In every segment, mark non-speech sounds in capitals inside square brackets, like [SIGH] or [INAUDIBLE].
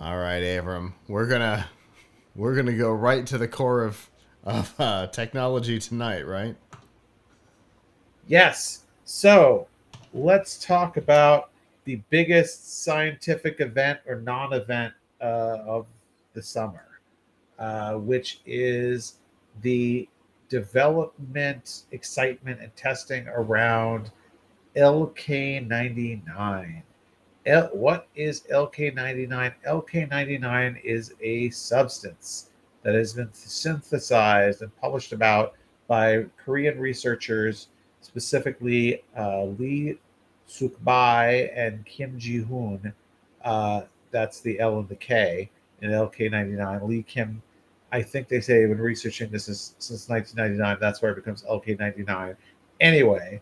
All right, Avram, we're gonna we're gonna go right to the core of of uh, technology tonight, right? Yes. So let's talk about the biggest scientific event or non-event uh, of the summer, uh, which is the development, excitement, and testing around LK99. L- what is LK99? LK99 is a substance that has been synthesized and published about by Korean researchers, specifically uh, Lee Suk-bae and Kim Ji-hoon. Uh, that's the L and the K in LK99. Lee Kim, I think they say when researching this is since 1999, that's where it becomes LK99. Anyway,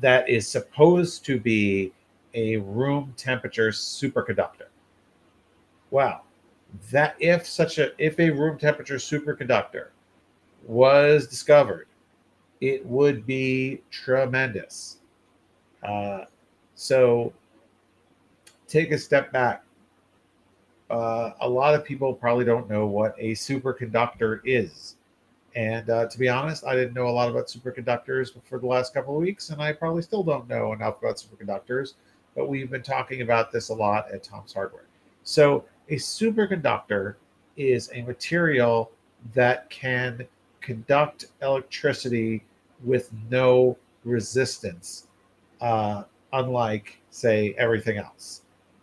that is supposed to be a room temperature superconductor. Wow. That if such a if a room temperature superconductor was discovered, it would be tremendous. Uh, so take a step back. Uh, a lot of people probably don't know what a superconductor is. And uh, to be honest, I didn't know a lot about superconductors for the last couple of weeks, and I probably still don't know enough about superconductors but we've been talking about this a lot at Tom's Hardware. So, a superconductor is a material that can conduct electricity with no resistance, uh, unlike, say, everything else.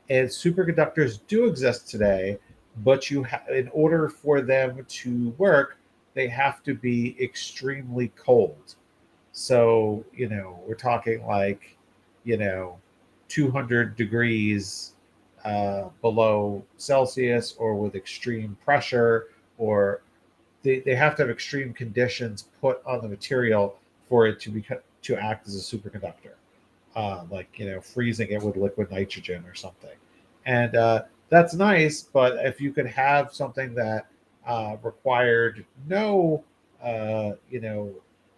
And superconductors do exist today, but you ha- in order for them to work, they have to be extremely cold. So, you know, we're talking like, you know, 200 degrees uh, below Celsius or with extreme pressure, or they, they have to have extreme conditions put on the material for it to be to act as a superconductor, uh, like you know freezing it with liquid nitrogen or something. And uh, that's nice, but if you could have something that uh, required no, uh, you know,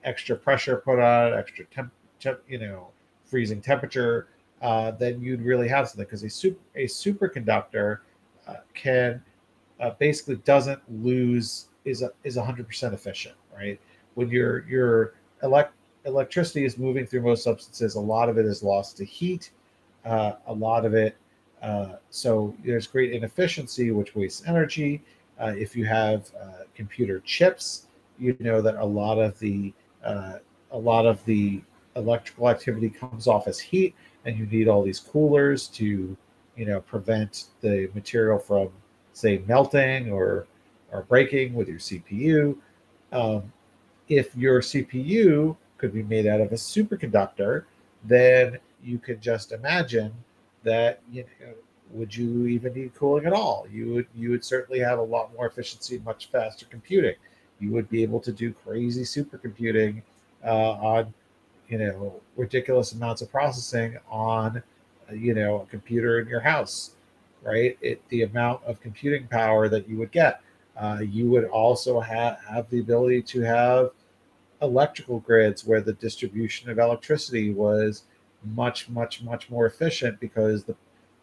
extra pressure put on it, extra temp, temp you know, freezing temperature, uh, then you'd really have something because a super a superconductor uh, can uh, basically doesn't lose is a, is 100% efficient, right? When your your elect electricity is moving through most substances, a lot of it is lost to heat. Uh, a lot of it, uh, so there's great inefficiency, which wastes energy. Uh, if you have computer chips, you know that a lot of the a lot of the electrical activity comes off as heat and you need all these coolers to you know prevent the material from say melting or or breaking with your cpu um, if your cpu could be made out of a superconductor then you could just imagine that you know would you even need cooling at all? You would you would certainly have a lot more efficiency much faster computing. You would be able to do crazy supercomputing uh, on you know ridiculous amounts of processing on you know a computer in your house right? It the amount of computing power that you would get. Uh, you would also have have the ability to have electrical grids where the distribution of electricity was much much much more efficient because the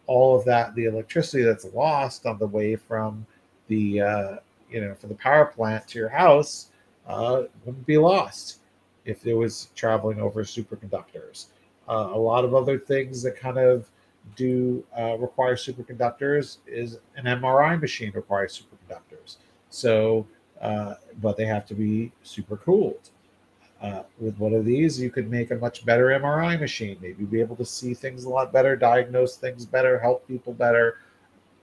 all of that the electricity that's lost on the way from the uh, you know from the power plant to your house uh, wouldn't be lost if it was traveling over superconductors. Uh, a lot of other things that kind of do uh, require superconductors is an MRI machine requires superconductors. So, uh, but they have to be super cooled. Uh, with one of these, you could make a much better MRI machine. Maybe be able to see things a lot better, diagnose things better, help people better.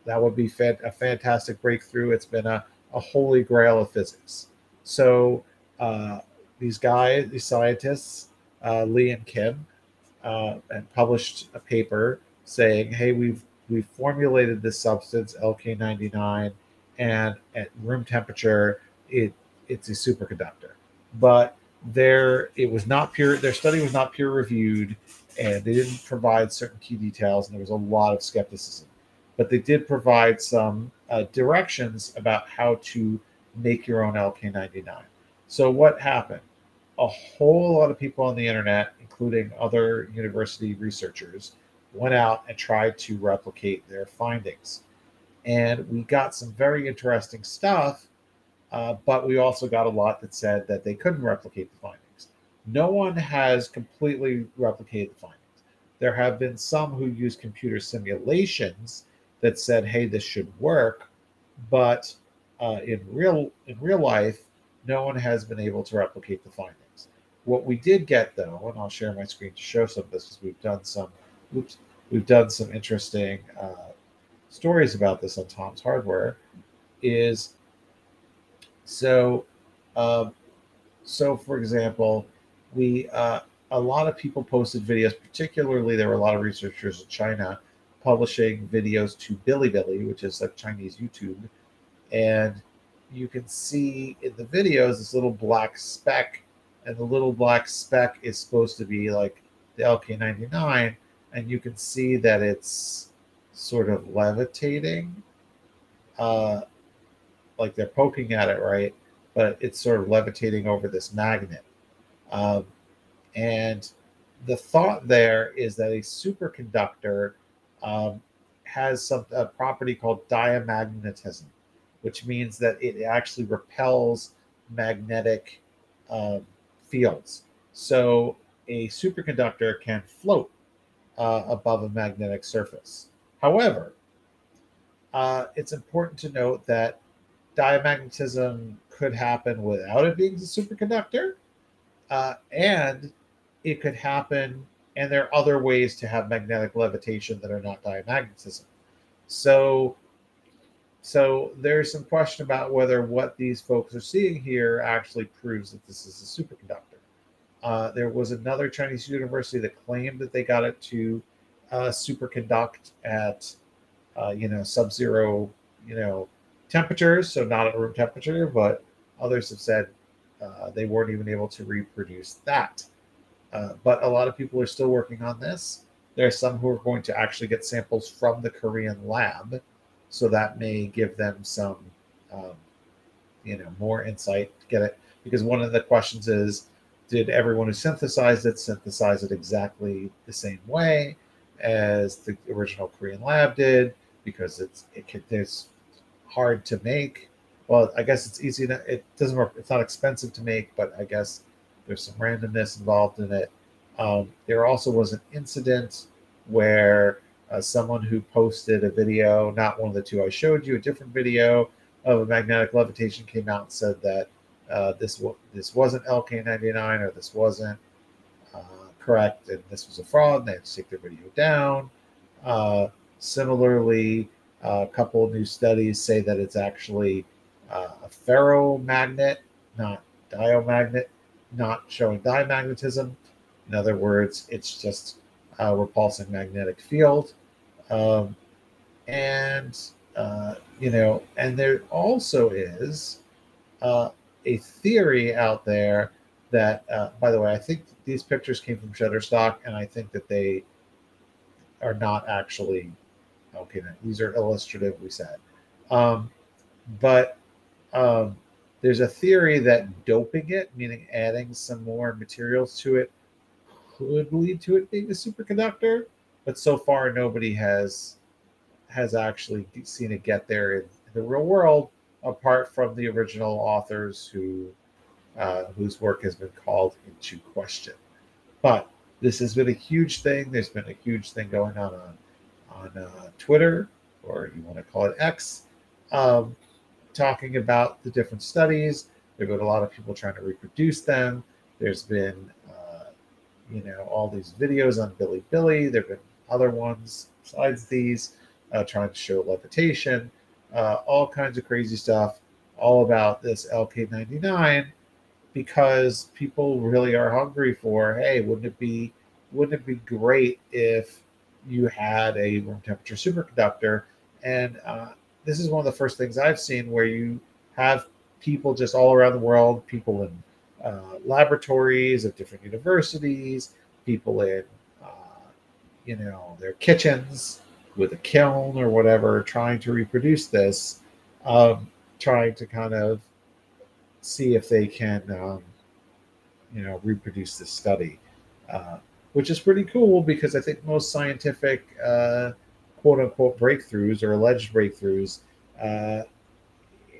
That would be a fantastic breakthrough. It's been a, a holy grail of physics. So, uh, these guys, these scientists, uh, Lee and Kim, uh, and published a paper saying, "Hey, we've we've formulated this substance LK99, and at room temperature, it it's a superconductor." But there, it was not peer. Their study was not peer reviewed, and they didn't provide certain key details, and there was a lot of skepticism. But they did provide some uh, directions about how to make your own LK99. So what happened? A whole lot of people on the internet, including other university researchers, went out and tried to replicate their findings. And we got some very interesting stuff, uh, but we also got a lot that said that they couldn't replicate the findings. No one has completely replicated the findings. There have been some who use computer simulations that said, "Hey, this should work," but uh, in real in real life, no one has been able to replicate the findings. What we did get, though, and I'll share my screen to show some of this, because we've done some oops, we've done some interesting uh, stories about this on Tom's Hardware. Is so, um, so for example, we uh, a lot of people posted videos. Particularly, there were a lot of researchers in China publishing videos to Bilibili, which is like Chinese YouTube, and you can see in the videos this little black speck, and the little black speck is supposed to be like the LK99 and you can see that it's sort of levitating. Uh, like they're poking at it, right? But it's sort of levitating over this magnet. Um, and the thought there is that a superconductor um, has some a property called diamagnetism, which means that it actually repels magnetic um, fields. So a superconductor can float uh, above a magnetic surface. However, uh, it's important to note that diamagnetism could happen without it being a superconductor, uh, and it could happen, and there are other ways to have magnetic levitation that are not diamagnetism. So, so there's some question about whether what these folks are seeing here actually proves that this is a superconductor. Uh, there was another Chinese university that claimed that they got it to uh, superconduct at, uh, you know, sub-zero, you know, temperatures, so not at room temperature. But others have said uh, they weren't even able to reproduce that. Uh, but a lot of people are still working on this. There are some who are going to actually get samples from the Korean lab, so that may give them some, um, you know, more insight to get it. Because one of the questions is, did everyone who synthesized it synthesize it exactly the same way as the original Korean lab did? Because it's it can, it's hard to make. Well, I guess it's easy. To, it doesn't work. It's not expensive to make, but I guess there's some randomness involved in it. Um, there also was an incident where uh, someone who posted a video, not one of the two I showed you, a different video of a magnetic levitation, came out and said that uh, this this wasn't LK99 or this wasn't uh, correct and this was a fraud. And They had to take their video down. Uh, similarly, a couple of new studies say that it's actually uh, a ferromagnet, not diamagnet, not showing diamagnetism. In other words, it's just a repulsing magnetic field. Um, and, uh, you know, and there also is uh, a theory out there that, uh, by the way, I think these pictures came from Shutterstock, and I think that they are not actually okay. These are illustrative, we said, um, but um, there's a theory that doping it, meaning adding some more materials to it, could lead to it being a superconductor. But so far, nobody has has actually seen it get there in the real world apart from the original authors who uh, whose work has been called into question. But this has been a huge thing. There's been a huge thing going on on, on uh, Twitter, or you want to call it X, um, talking about the different studies. There have been a lot of people trying to reproduce them. There's been, uh, you know, all these videos on Bilibili. There have been other ones besides these uh, trying to show levitation uh, all kinds of crazy stuff, all about this LK99 because people really are hungry for hey, wouldn't it be wouldn't it be great if you had a room temperature superconductor? And uh, this is one of the first things I've seen where you have people just all around the world, people in uh, laboratories of different universities, people in, you know, their kitchens with a kiln or whatever, trying to reproduce this, um, trying to kind of see if they can, um, you know, reproduce this study, uh, which is pretty cool because I think most scientific uh, quote unquote breakthroughs or alleged breakthroughs, uh,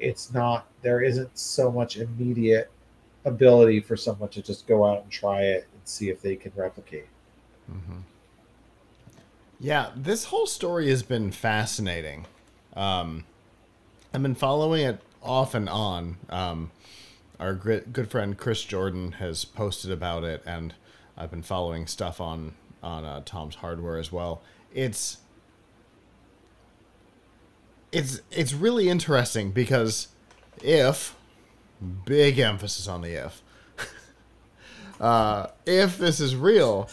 it's not, there isn't so much immediate ability for someone to just go out and try it and see if they can replicate. Mm-hmm. Yeah, this whole story has been fascinating. Um, I've been following it off and on. Um, our good friend Chris Jordan has posted about it, and I've been following stuff on on uh, Tom's Hardware as well. It's it's it's really interesting because if big emphasis on the if [LAUGHS] uh, if this is real,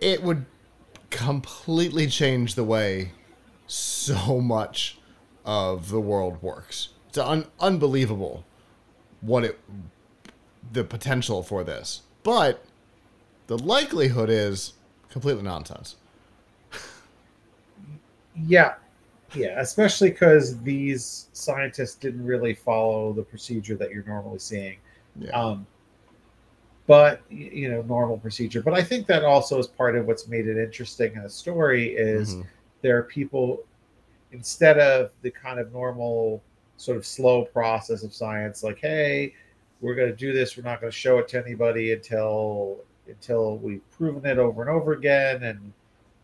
it would completely change the way so much of the world works. It's un- unbelievable what it the potential for this. But the likelihood is completely nonsense. [LAUGHS] yeah. Yeah, especially because these scientists didn't really follow the procedure that you're normally seeing. Yeah. Um, but you know normal procedure. But i think that also is part of what's made it interesting in the story is mm-hmm. there are people instead of the kind of normal sort of slow process of science like hey we're going to do this. We're not going to show it to anybody until until we've proven it over and over again and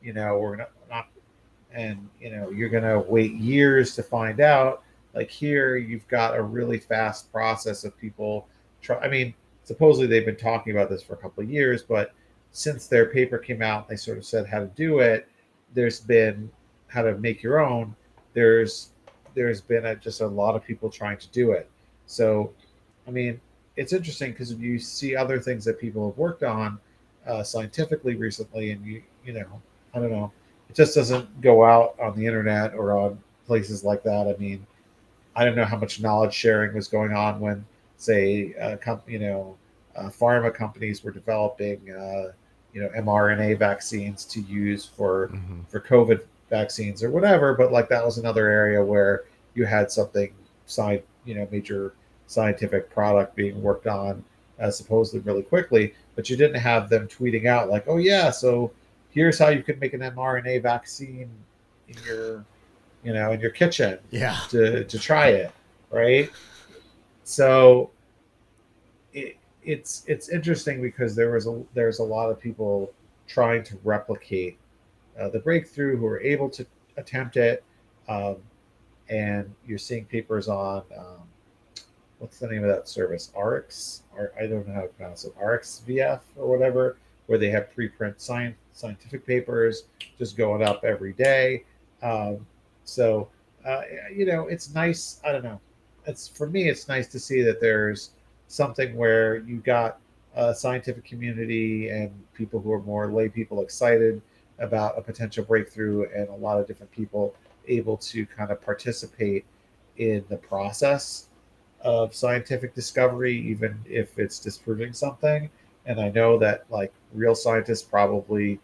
you know we're not, not and you know you're going to wait years to find out. Like here you've got a really fast process of people try i mean supposedly they've been talking about this for a couple of years, but since their paper came out, they sort of said how to do it. There's been how to make your own. There's there's been a, just a lot of people trying to do it. So, I mean, it's interesting because you see other things that people have worked on uh, scientifically recently, and you you know, I don't know, it just doesn't go out on the internet or on places like that. I mean, I don't know how much knowledge sharing was going on when say, uh, com- you know, uh, pharma companies were developing, uh, you know, mRNA vaccines to use for mm-hmm. for COVID vaccines or whatever. But like that was another area where you had something side, you know, major scientific product being worked on uh, supposedly really quickly, but you didn't have them tweeting out like, "Oh yeah, so here's how you could make an mRNA vaccine in your, you know, in your kitchen, yeah, to to try it, right?" So it, it's it's interesting because there was a there's a lot of people trying to replicate uh, the breakthrough who are able to attempt it, um, and you're seeing papers on um, what's the name of that service? RX, or I don't know how to pronounce it, RxVF or whatever, where they have preprint science scientific papers just going up every day. Um, so uh, you know, it's nice. I don't know it's for me, it's nice to see that there's something where you got a scientific community and people who are more lay people excited about a potential breakthrough and a lot of different people able to kind of participate in the process of scientific discovery, even if it's disproving something. And I know that like real scientists probably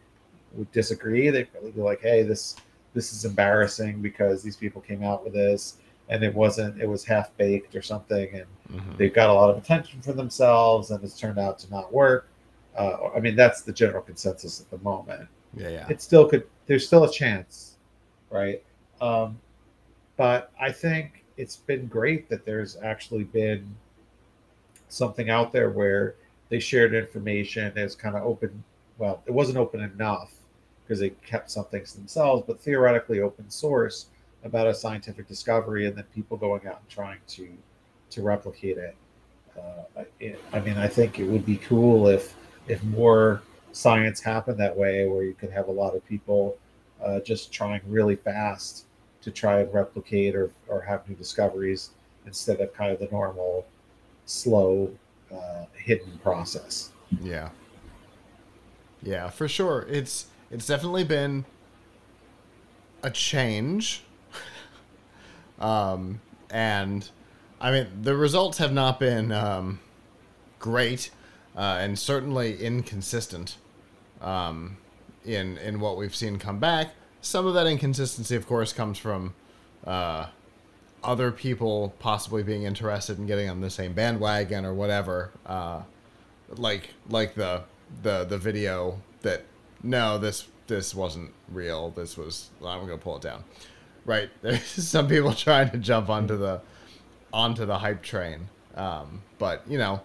would disagree. They'd probably be like, "Hey, this this is embarrassing because these people came out with this and it wasn't it was half baked or something and mm-hmm. they've got a lot of attention for themselves and it's turned out to not work. Uh, i mean that's the general consensus at the moment. Yeah yeah. It still could there's still a chance right? Um, but i think it's been great that there's actually been something out there where they shared information as kind of open well it wasn't open enough because they kept some things themselves but theoretically open source about a scientific discovery and then people going out and trying to to replicate it. Uh, it. I mean, I think it would be cool if if more science happened that way, where you could have a lot of people uh, just trying really fast to try and replicate or or have new discoveries instead of kind of the normal slow uh, hidden process. Yeah. Yeah, for sure. It's it's definitely been a change. Um, and I mean, the results have not been um, great, uh, and certainly inconsistent. Um, in in what we've seen come back, some of that inconsistency, of course, comes from uh, other people possibly being interested in getting on the same bandwagon or whatever. Uh, like like the the the video that no this this wasn't real. This was I'm gonna pull it down. Right, there's [LAUGHS] some people trying to jump onto the onto the hype train, um, but you know,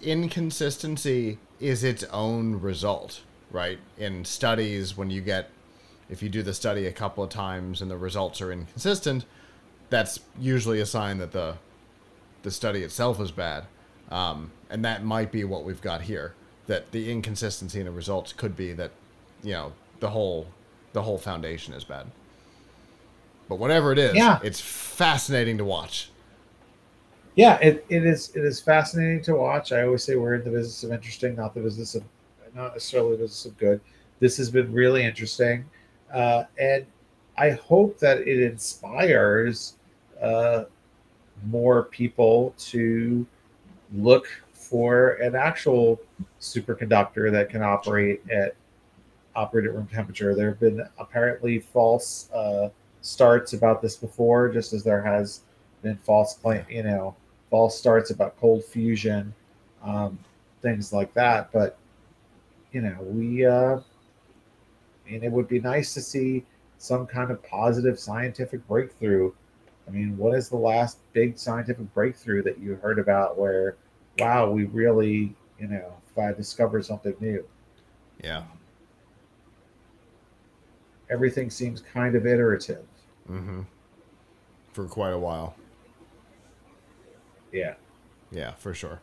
inconsistency is its own result. Right, in studies, when you get if you do the study a couple of times and the results are inconsistent, that's usually a sign that the the study itself is bad. Um, and that might be what we've got here. That the inconsistency in the results could be that, you know, the whole the whole foundation is bad. But whatever it is, Yeah. it's fascinating to watch. Yeah, it, it is it is fascinating to watch. I always say we're in the business of interesting, not the business of not necessarily the business of good. This has been really interesting, uh, and I hope that it inspires uh, more people to look for an actual superconductor that can operate at operate at room temperature. There have been apparently false uh, starts about this before, just as there has been false claim, you know, false starts about cold fusion, um, things like that. But you know, we, uh, and it would be nice to see some kind of positive scientific breakthrough. I mean, what is the last big scientific breakthrough that you heard about where, wow, we really, you know, I discovered something new? Yeah. Everything seems kind of iterative. Mm-hmm. For quite a while. Yeah. Yeah, for sure.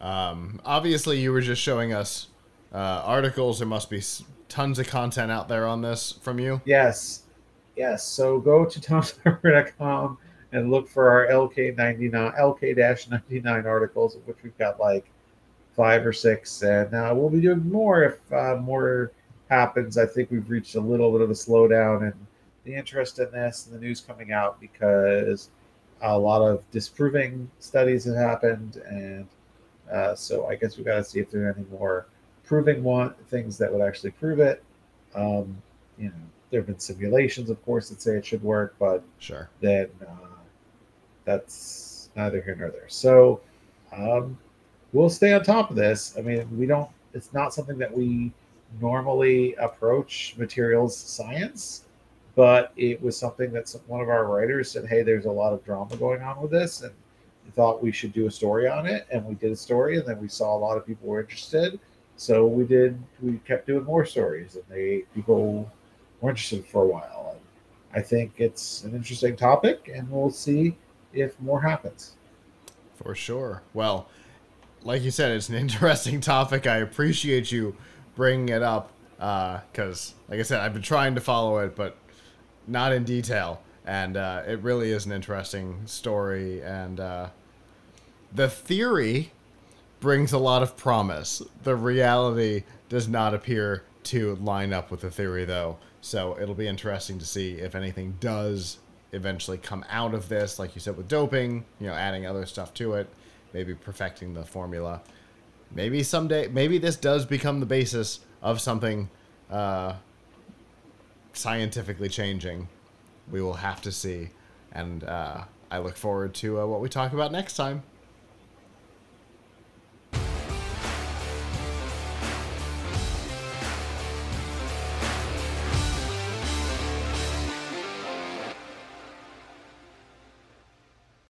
Um, obviously, you were just showing us uh, articles. There must be tons of content out there on this from you. Yes. Yes. So go to tomshardware.com and look for our LK99, LK-99 articles, of which we've got like five or six. And uh, we'll be doing more if uh, more happens. I think we've reached a little bit of a slowdown in the interest in this and the news coming out because a lot of disproving studies have happened. And uh, so I guess we got to see if there are any more proving one things that would actually prove it. Um, you know, there have been simulations, of course, that say it should work, but Sure. then uh, that's neither here nor there. So um, we'll stay on top of this. I mean, we don't. It's not something that we normally approach materials science, but it was something that some, one of our writers said, "Hey, there's a lot of drama going on with this," and thought we should do a story on it, and we did a story, and then we saw a lot of people were interested. So we did. We kept doing more stories, and they people were interested for a while. And I think it's an interesting topic, and we'll see if more happens. For sure. Well, like you said, it's an [LAUGHS] interesting topic. I appreciate you bringing it up uh, because, like I said, I've been trying to follow it, but not in detail. And uh, it really is an interesting story. And uh, the theory brings a lot of promise. The reality does not appear to line up with the theory, though. So it'll be interesting to see if anything does eventually come out of this, like you said, with doping, you know, adding other stuff to it, maybe perfecting the formula. Maybe someday, maybe this does become the basis of something uh, scientifically changing. We will have to see. And uh, I look forward to uh, what we talk about next time.